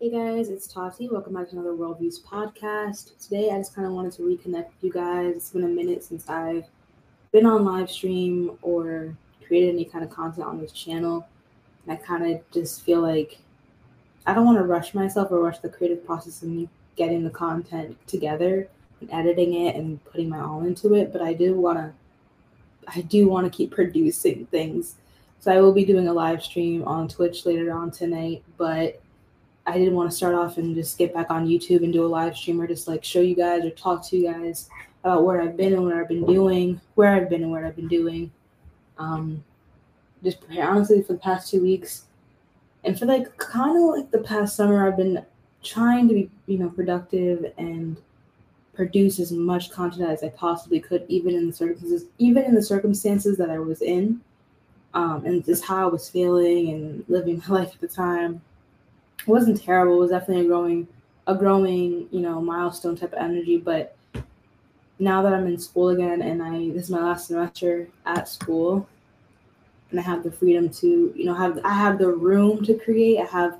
Hey guys, it's Tati. Welcome back to another Worldviews podcast. Today, I just kind of wanted to reconnect with you guys. It's been a minute since I've been on live stream or created any kind of content on this channel. And I kind of just feel like I don't want to rush myself or rush the creative process of me getting the content together and editing it and putting my all into it. But I do want to, I do want to keep producing things. So I will be doing a live stream on Twitch later on tonight, but I didn't want to start off and just get back on YouTube and do a live stream or just like show you guys or talk to you guys about where I've been and what I've been doing, where I've been and what I've been doing. Um, just honestly for the past two weeks, and for like kind of like the past summer, I've been trying to be you know productive and produce as much content as I possibly could, even in the circumstances, even in the circumstances that I was in, um, and just how I was feeling and living my life at the time it wasn't terrible. It was definitely a growing, a growing, you know, milestone type of energy. But now that I'm in school again, and I this is my last semester at school, and I have the freedom to, you know, have I have the room to create. I have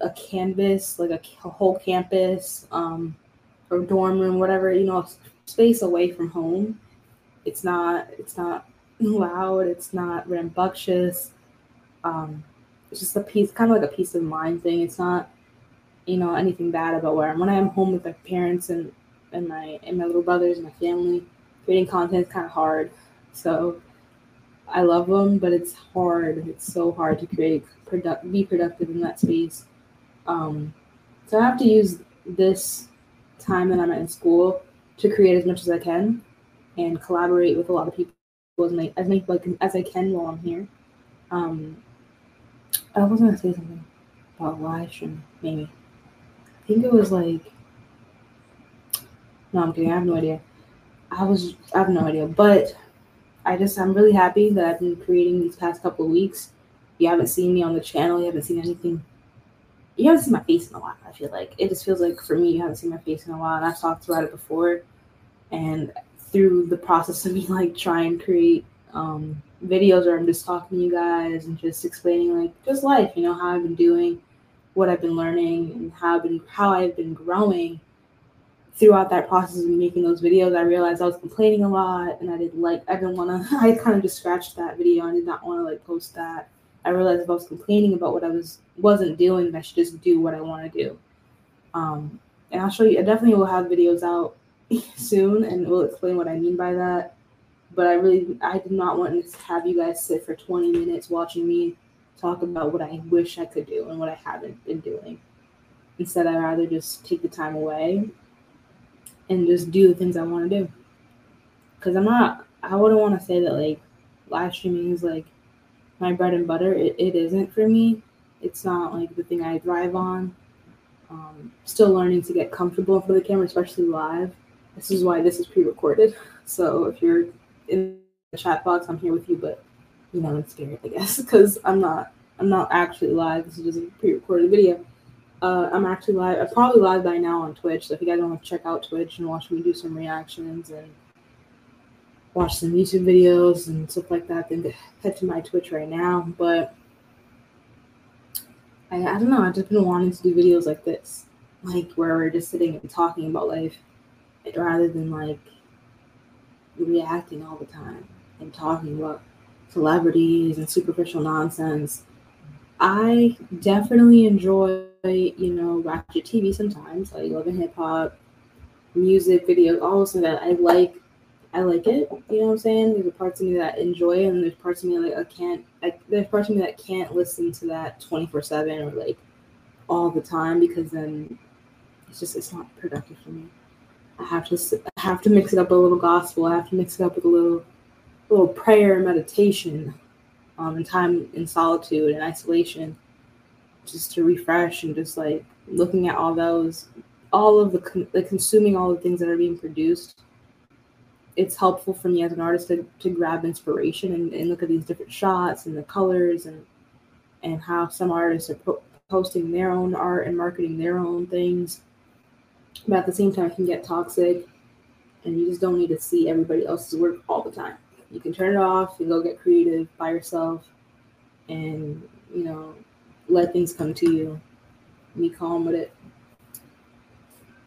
a canvas, like a, a whole campus, um, or dorm room, whatever, you know, space away from home. It's not. It's not loud. It's not rambunctious. Um, it's just a piece, kind of like a peace of mind thing. It's not, you know, anything bad about where I'm. When I'm home with my parents and and my and my little brothers and my family, creating content is kind of hard. So I love them, but it's hard. It's so hard to create, product, be productive in that space. Um, so I have to use this time that I'm in school to create as much as I can and collaborate with a lot of people as many as, many, like, as I can while I'm here. Um, I was gonna say something about live stream, maybe. I think it was like no, I'm kidding. I have no idea. I was I have no idea, but I just I'm really happy that I've been creating these past couple of weeks. You haven't seen me on the channel. You haven't seen anything. You haven't seen my face in a while. I feel like it just feels like for me, you haven't seen my face in a while, and I've talked about it before. And through the process of me like trying to create um, videos where I'm just talking to you guys and just explaining like just life, you know, how I've been doing, what I've been learning, and how I've been how I've been growing throughout that process of making those videos. I realized I was complaining a lot and I didn't like I didn't want to I kind of just scratched that video. I did not want to like post that. I realized if I was complaining about what I was wasn't doing, I should just do what I want to do. Um, and I'll show you. I definitely will have videos out soon, and we'll explain what I mean by that but I really I did not want to have you guys sit for 20 minutes watching me talk about what I wish I could do and what I haven't been doing. Instead, I'd rather just take the time away and just do the things I want to do. Because I'm not, I wouldn't want to say that like live streaming is like my bread and butter. It, it isn't for me. It's not like the thing I thrive on. Um, still learning to get comfortable for the camera, especially live. This is why this is pre recorded. So if you're in the chat box, I'm here with you, but you know, it's scary, I guess, because I'm not I'm not actually live. This is just a pre-recorded video. Uh, I'm actually live. I'm probably live by now on Twitch. So if you guys want to check out Twitch and watch me do some reactions and watch some YouTube videos and stuff like that, then head to my Twitch right now. But I, I don't know. I've just been wanting to do videos like this, like where we're just sitting and talking about life, rather than like reacting all the time and talking about celebrities and superficial nonsense. I definitely enjoy, you know, ratchet TV sometimes, like love hip hop, music, videos, all of that. I like I like it. You know what I'm saying? There's parts of me that I enjoy, and there's parts of me like I can't. Like there's parts of me that can't listen to that 24 seven or like all the time because then it's just it's not productive for me. I have to I have to mix it up with a little gospel. I have to mix it up with a little little prayer and meditation, um, and time in solitude and isolation, just to refresh and just like looking at all those, all of the con- like consuming all the things that are being produced. It's helpful for me as an artist to, to grab inspiration and, and look at these different shots and the colors and and how some artists are po- posting their own art and marketing their own things but at the same time, it can get toxic, and you just don't need to see everybody else's work all the time. You can turn it off and go get creative by yourself, and you know, let things come to you. Be calm with it.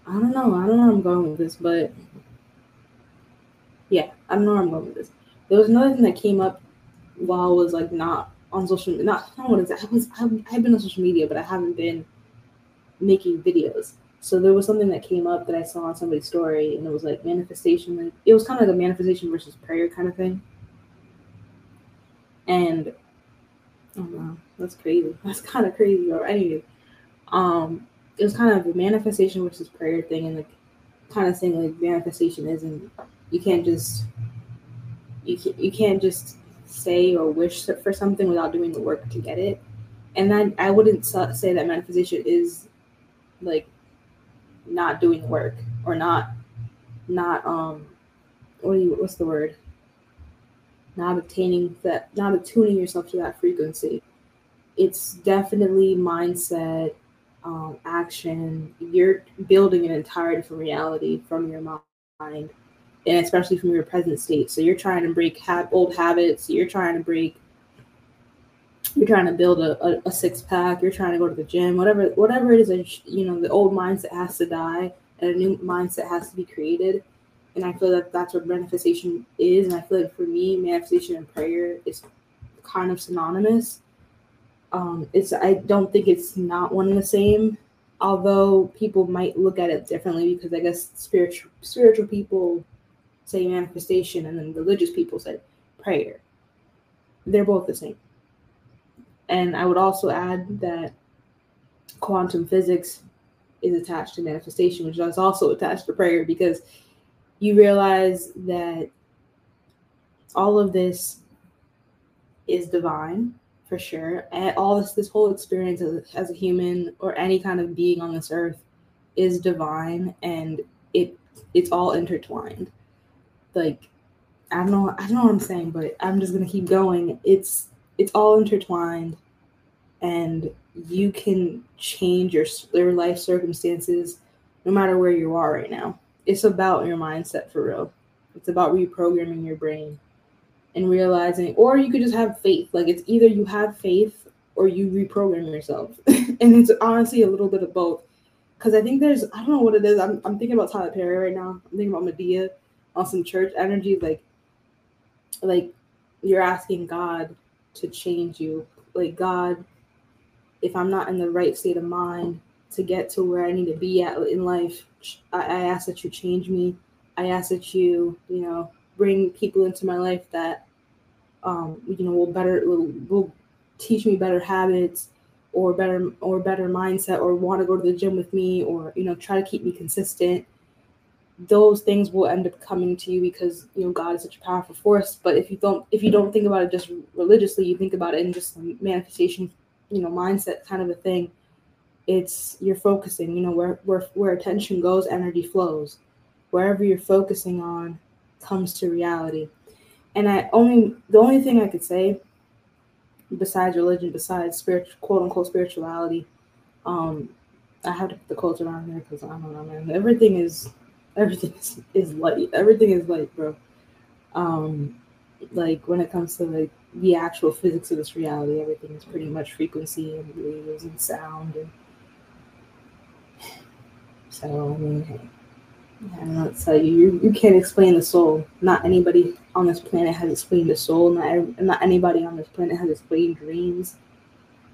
I don't know. I don't know where I'm going with this, but yeah, I don't know where I'm going with this. There was another thing that came up while I was like not on social media. Not, I don't want to say I was. I've been on social media, but I haven't been making videos. So there was something that came up that I saw on somebody's story, and it was like manifestation. Like it was kind of like a manifestation versus prayer kind of thing. And oh wow, that's crazy. That's kind of crazy. Or anyway, um, it was kind of a manifestation versus prayer thing, and like kind of saying like manifestation isn't. You can't just you can't, you can't just say or wish for something without doing the work to get it. And then I wouldn't say that manifestation is like not doing work or not not um what do you what's the word? Not attaining that not attuning yourself to that frequency. It's definitely mindset um, action. You're building an entire different reality from your mind and especially from your present state. So you're trying to break ha- old habits. You're trying to break you're trying to build a, a, a, six pack, you're trying to go to the gym, whatever whatever it is you know the old mindset has to die and a new mindset has to be created. And I feel that that's what manifestation is. And I feel like for me, manifestation and prayer is kind of synonymous. Um, it's I don't think it's not one and the same, although people might look at it differently because I guess spiritual spiritual people say manifestation and then religious people say prayer. They're both the same. And I would also add that quantum physics is attached to manifestation, which is also attached to prayer because you realize that all of this is divine for sure. And all this this whole experience as, as a human or any kind of being on this earth is divine and it it's all intertwined. Like I don't know I don't know what I'm saying, but I'm just gonna keep going. It's it's all intertwined and you can change your your life circumstances no matter where you are right now. It's about your mindset for real. It's about reprogramming your brain and realizing or you could just have faith. Like it's either you have faith or you reprogram yourself. and it's honestly a little bit of both. Cause I think there's I don't know what it is. I'm I'm thinking about Tyler Perry right now. I'm thinking about Madea on some church energy, like like you're asking God to change you. Like God if I'm not in the right state of mind to get to where I need to be at in life, I, I ask that you change me. I ask that you, you know, bring people into my life that, um, you know, will better will, will teach me better habits or better or better mindset or want to go to the gym with me or you know try to keep me consistent those things will end up coming to you because you know god is such a powerful force. But if you don't if you don't think about it just religiously you think about it in just manifestation you know mindset kind of a thing it's you're focusing you know where where where attention goes energy flows. Wherever you're focusing on comes to reality. And i only the only thing i could say besides religion besides spiritual quote unquote spirituality um i have to put the quotes around there because i don't know man. Everything is everything is, light everything is light bro um like when it comes to like the actual physics of this reality, everything is pretty much frequency and waves and sound and so I mean hey, I don't know tell you. you. You can't explain the soul. Not anybody on this planet has explained the soul. Not not anybody on this planet has explained dreams.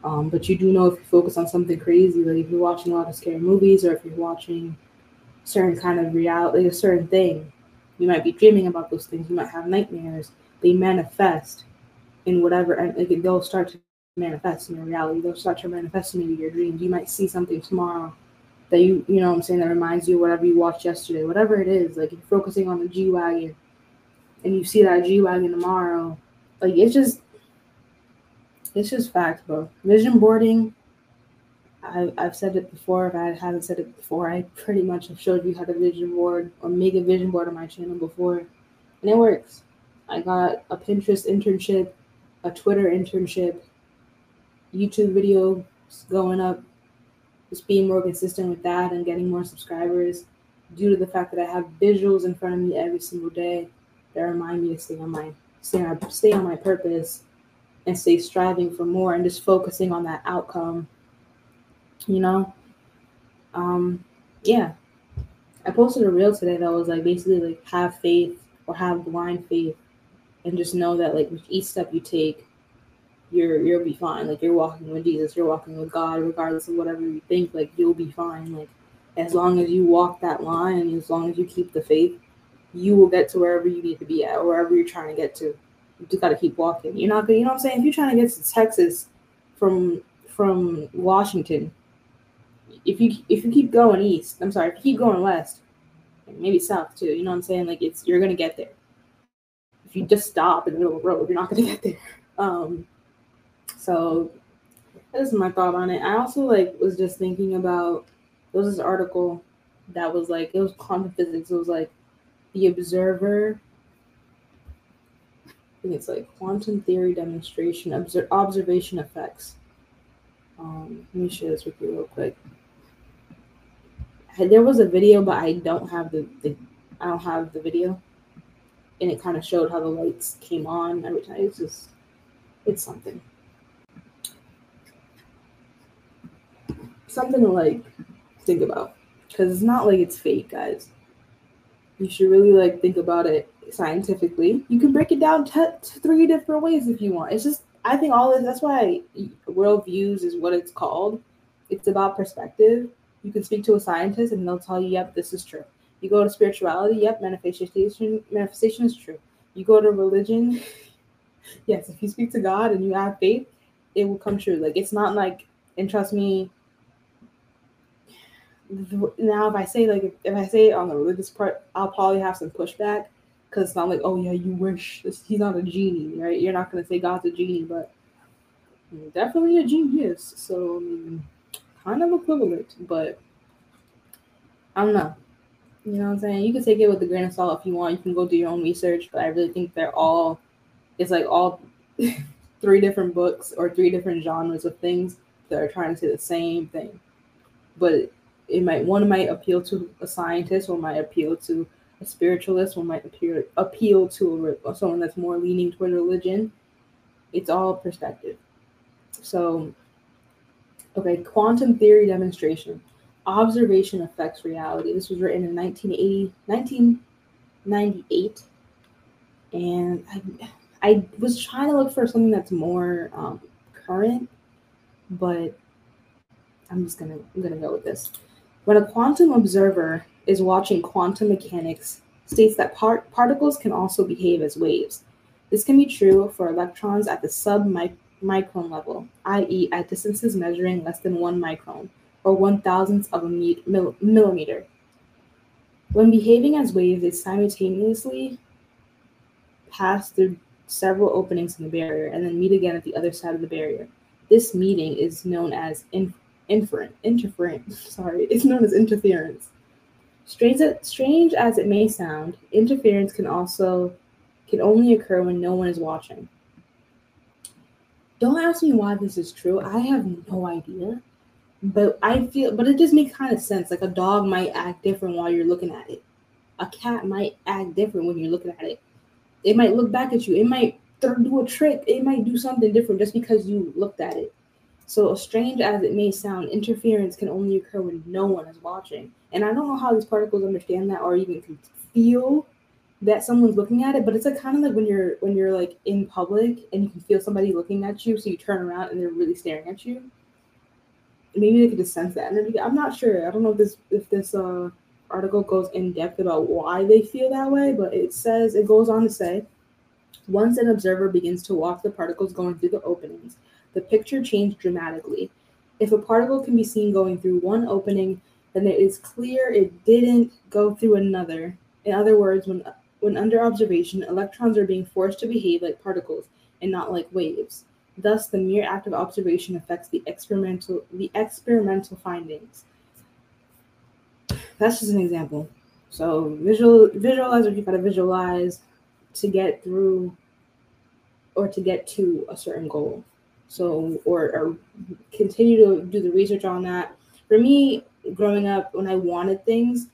Um, but you do know if you focus on something crazy, like if you're watching a lot of scary movies or if you're watching certain kind of reality, a certain thing, you might be dreaming about those things. You might have nightmares they manifest in whatever and like they'll start to manifest in your reality. They'll start to manifest in your dreams. You might see something tomorrow that you you know what I'm saying that reminds you of whatever you watched yesterday, whatever it is. Like if you're focusing on the G Wagon and you see that G Wagon tomorrow, like it's just it's just facts, bro. Vision boarding, I, I've said it before. If I haven't said it before, I pretty much have showed you how to vision board or make a vision board on my channel before, and it works. I got a Pinterest internship, a Twitter internship, YouTube video going up, just being more consistent with that and getting more subscribers due to the fact that I have visuals in front of me every single day that remind me to stay on my stay on, stay on my purpose and stay striving for more and just focusing on that outcome. You know, Um, yeah. I posted a reel today that was like basically like have faith or have blind faith and just know that like with each step you take, you're you'll be fine. Like you're walking with Jesus, you're walking with God, regardless of whatever you think, like you'll be fine. Like as long as you walk that line and as long as you keep the faith, you will get to wherever you need to be at, or wherever you're trying to get to. You just gotta keep walking. You're not gonna you know what I'm saying? If you're trying to get to Texas from from Washington, if you if you keep going east, I'm sorry, if you keep going west, maybe south too, you know what I'm saying? Like it's you're gonna get there. If you just stop in the middle of the road, you're not gonna get there. Um, so that is my thought on it. I also like was just thinking about there was this article that was like it was quantum physics. It was like the observer. I think it's like quantum theory demonstration obser- observation effects. Um, let me share this with you real quick. There was a video, but I don't have the, the I don't have the video, and it kind of showed how the lights came on every time. It's just it's something. Something to like think about because it's not like it's fake, guys. You should really like think about it scientifically. You can break it down to three different ways if you want. It's just I think all this. That's why worldviews is what it's called. It's about perspective. You can speak to a scientist and they'll tell you, "Yep, this is true." You go to spirituality. Yep, manifestation. Manifestation is true. You go to religion. yes, if you speak to God and you have faith, it will come true. Like it's not like, and trust me, now if I say like if, if I say it on the religious part, I'll probably have some pushback because it's not like oh yeah you wish this, he's not a genie right you're not gonna say God's a genie but mm, definitely a genius so I mean, kind of equivalent but I don't know. You know what I'm saying? You can take it with a grain of salt if you want. You can go do your own research but I really think they're all it's like all three different books or three different genres of things that are trying to say the same thing. But it might one might appeal to a scientist or might appeal to a spiritualist or might appear appeal to a, someone that's more leaning toward religion. It's all perspective. So okay quantum theory demonstration. Observation affects reality. This was written in 1980 1998 and i i was trying to look for something that's more um, current but i'm just gonna i'm gonna go with this. When a quantum observer is watching quantum mechanics, states that par- particles can also behave as waves. This can be true for electrons at the sub-micron level, i.e., at distances measuring less than one micron, or one thousandth of a mil- millimeter. When behaving as waves, they simultaneously pass through several openings in the barrier and then meet again at the other side of the barrier. This meeting is known as inf- inferent, interference. Sorry, it's known as interference. Strange, strange as it may sound, interference can also can only occur when no one is watching. Don't ask me why this is true. I have no idea. But I feel but it just makes kind of sense. Like a dog might act different while you're looking at it. A cat might act different when you're looking at it. It might look back at you. It might do a trick. It might do something different just because you looked at it. So, strange as it may sound, interference can only occur when no one is watching. And I don't know how these particles understand that or even can feel that someone's looking at it, but it's like kind of like when you're when you're like in public and you can feel somebody looking at you, so you turn around and they're really staring at you. Maybe they could just sense that energy. I'm not sure. I don't know if this if this uh, article goes in depth about why they feel that way, but it says it goes on to say once an observer begins to watch the particles going through the openings, the picture changed dramatically. If a particle can be seen going through one opening, then it is clear it didn't go through another. In other words, when when under observation, electrons are being forced to behave like particles and not like waves. Thus, the mere act of observation affects the experimental the experimental findings. That's just an example. So visual visualize what you've gotta visualize to get through or to get to a certain goal. So, or, or continue to do the research on that. For me, growing up, when I wanted things,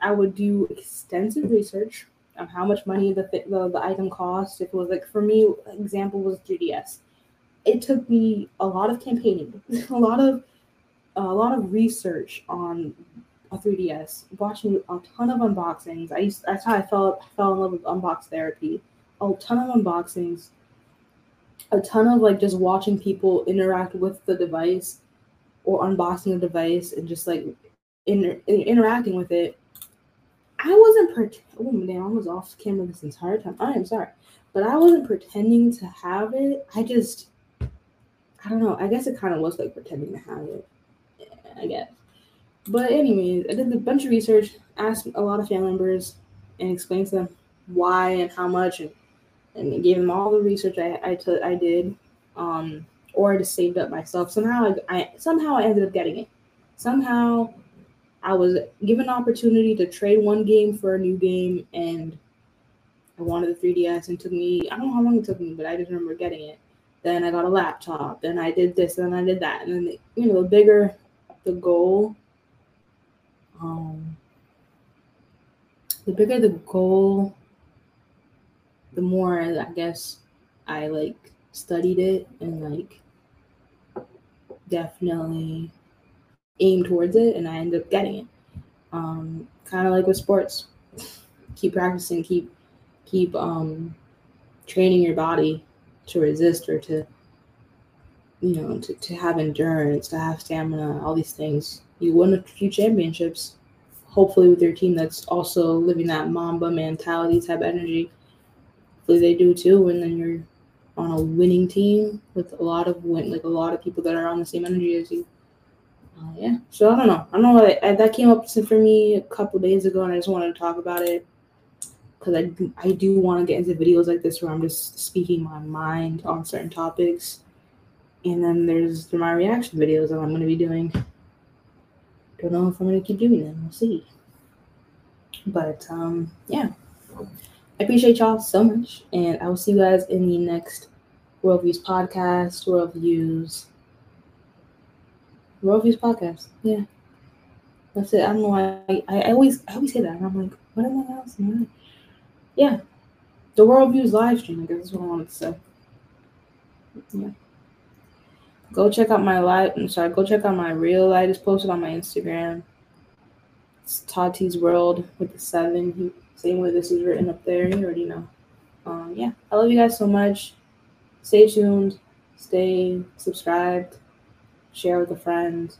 I would do extensive research Um, how much money the, the, the item cost. If it was like, for me, example was 3DS. It took me a lot of campaigning, a lot of a lot of research on a 3DS, watching a ton of unboxings. I used that's how I fell fell in love with unbox therapy. A ton of unboxings, a ton of like just watching people interact with the device or unboxing the device and just like in, interacting with it. I wasn't pretend. Oh damn, I was off camera this entire time. I am sorry, but I wasn't pretending to have it. I just, I don't know. I guess it kind of was like pretending to have it. I guess. But anyways, I did a bunch of research, asked a lot of family members, and explained to them why and how much, and, and gave them all the research I I, t- I did, um, or I just saved up myself. Somehow I, I somehow I ended up getting it. Somehow I was given an opportunity to trade one game for a new game, and I wanted the 3DS, and took me I don't know how long it took me, but I just remember getting it. Then I got a laptop. Then I did this. Then I did that. And then you know the bigger the goal, um, the bigger the goal, the more I guess I like studied it and like definitely aimed towards it, and I end up getting it. Um, kind of like with sports, keep practicing, keep keep um, training your body to resist or to you know, to, to have endurance, to have stamina, all these things. You win a few championships, hopefully with your team that's also living that Mamba mentality type energy. Hopefully they do too, and then you're on a winning team with a lot of win, like a lot of people that are on the same energy as you. Uh, yeah, so I don't know. I don't know that, that came up for me a couple days ago, and I just wanted to talk about it because I I do want to get into videos like this where I'm just speaking my mind on certain topics and then there's my reaction videos that I'm going to be doing. Don't know if I'm going to keep doing them. We'll see. But um, yeah, I appreciate y'all so much, and I will see you guys in the next Worldviews podcast. Worldviews. Worldviews podcast. Yeah, that's it. I don't know why I, I, always I always say that, and I'm like, what am I else? Yeah, the Worldviews live stream. I guess is what I wanted to say. Yeah go check out my live. I'm sorry, go check out my real. I just posted on my Instagram. It's Tati's World with the seven. Same way this is written up there. You already know. Um, yeah, I love you guys so much. Stay tuned. Stay subscribed. Share with a friend.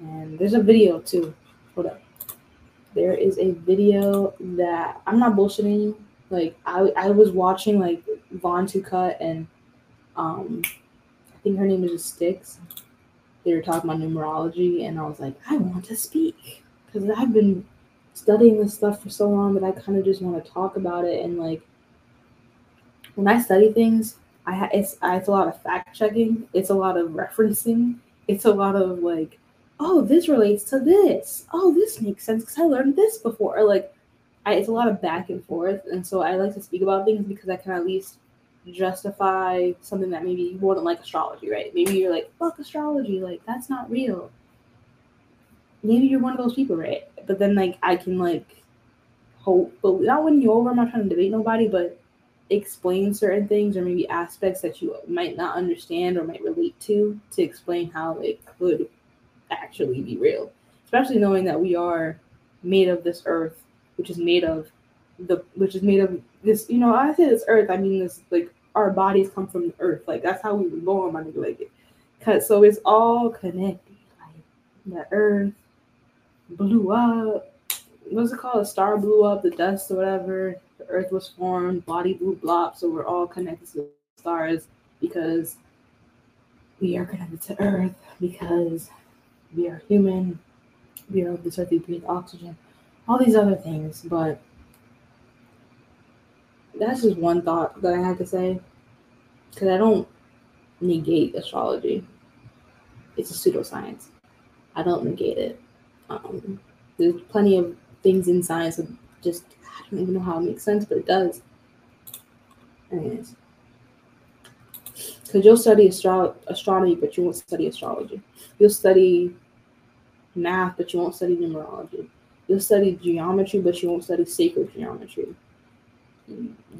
And there's a video too. Hold up. There is a video that I'm not bullshitting. Like I I was watching like Vaughn to cut and um I think her name is just Sticks. They were talking about numerology, and I was like, I want to speak because I've been studying this stuff for so long that I kind of just want to talk about it. And like, when I study things, I ha- it's it's a lot of fact checking. It's a lot of referencing. It's a lot of like, oh, this relates to this. Oh, this makes sense because I learned this before. Or like, I, it's a lot of back and forth. And so I like to speak about things because I can at least justify something that maybe you wouldn't like astrology, right? Maybe you're like, fuck astrology, like that's not real. Maybe you're one of those people, right? But then like I can like hope but not winning you over, I'm not trying to debate nobody, but explain certain things or maybe aspects that you might not understand or might relate to to explain how it could actually be real. Especially knowing that we are made of this earth, which is made of the which is made of this, you know, I say this earth, I mean this like our bodies come from the earth. Like that's how we were born, my nigga. Like, cause so it's all connected. Like the earth blew up. What's it called? A star blew up, the dust or whatever. The earth was formed, body blew blop. So we're all connected to the stars because we are connected to earth because we are human. We are this earth, we breathe oxygen. All these other things, but that's just one thought that I had to say because I don't negate astrology. It's a pseudoscience. I don't negate it. Um, there's plenty of things in science just I don't even know how it makes sense, but it does. Anyways, because you'll study astro- astronomy, but you won't study astrology. You'll study math, but you won't study numerology. You'll study geometry, but you won't study sacred geometry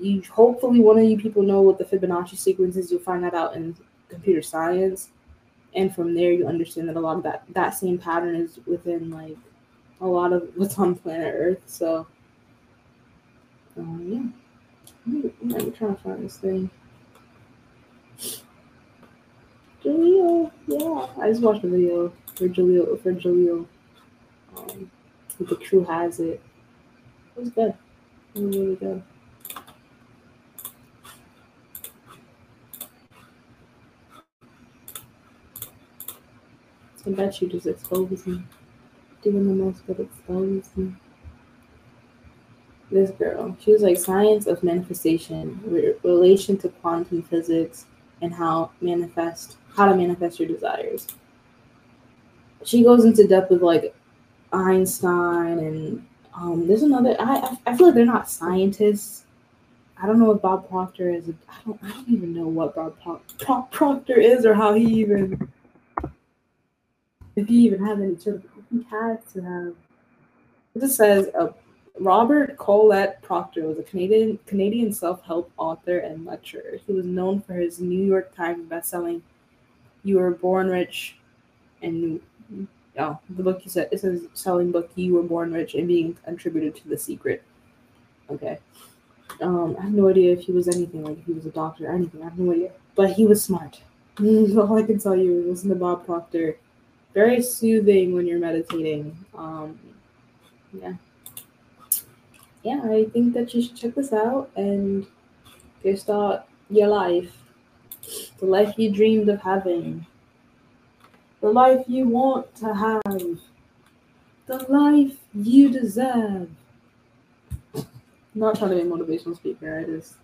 you hopefully one of you people know what the Fibonacci sequence is. You'll find that out in computer science, and from there you understand that a lot of that that same pattern is within like a lot of what's on planet Earth. So, yeah, I'm, I'm trying to find this thing. Jaleel, yeah, I just watched a video for Jaleel for Jaleel. Um, the crew has it. It was good. It was really good. I bet you just exposed me. Doing the most but exposed me. This girl, she was like science of manifestation, re- relation to quantum physics, and how manifest how to manifest your desires. She goes into depth with like Einstein and um, there's another. I I feel like they're not scientists. I don't know what Bob Proctor is. I don't. I don't even know what Bob Pro- Proctor is or how he even if he even has any sort of he has to have. It just says uh, Robert Corlett Proctor was a Canadian Canadian self help author and lecturer. He was known for his New York Times bestselling "You Were Born Rich," and oh, the book you said it says selling book "You Were Born Rich" and being attributed to The Secret. Okay. Um, I have no idea if he was anything like if he was a doctor or anything. I have no idea, but he was smart. All I can tell you is listen to Bob Proctor very soothing when you're meditating. Um, yeah. Yeah, I think that you should check this out and go start your life. The life you dreamed of having. The life you want to have. The life you deserve. I'm not trying to be a motivational speaker. I just,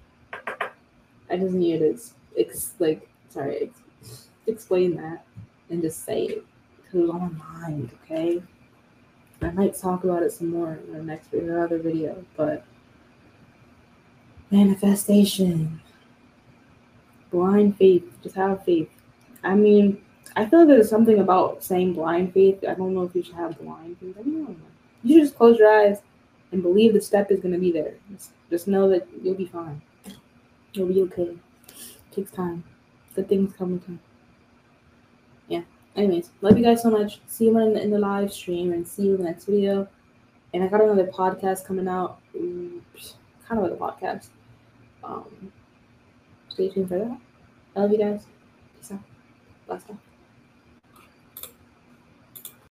I just needed to, ex- like, sorry, ex- explain that and just say it who's on my mind, okay? I might talk about it some more in the next video, other video, but manifestation, blind faith, just have faith. I mean, I feel there's something about saying blind faith. I don't know if you should have blind faith. I don't know. You should just close your eyes and believe the step is going to be there. Just, just know that you'll be fine. You'll be okay. It takes time. Good things come with time. Anyways, love you guys so much. See you in the, in the live stream and see you in the next video. And I got another podcast coming out, Oops, kind of like a podcast. Um, stay tuned for that. I love you guys. Peace out. Bless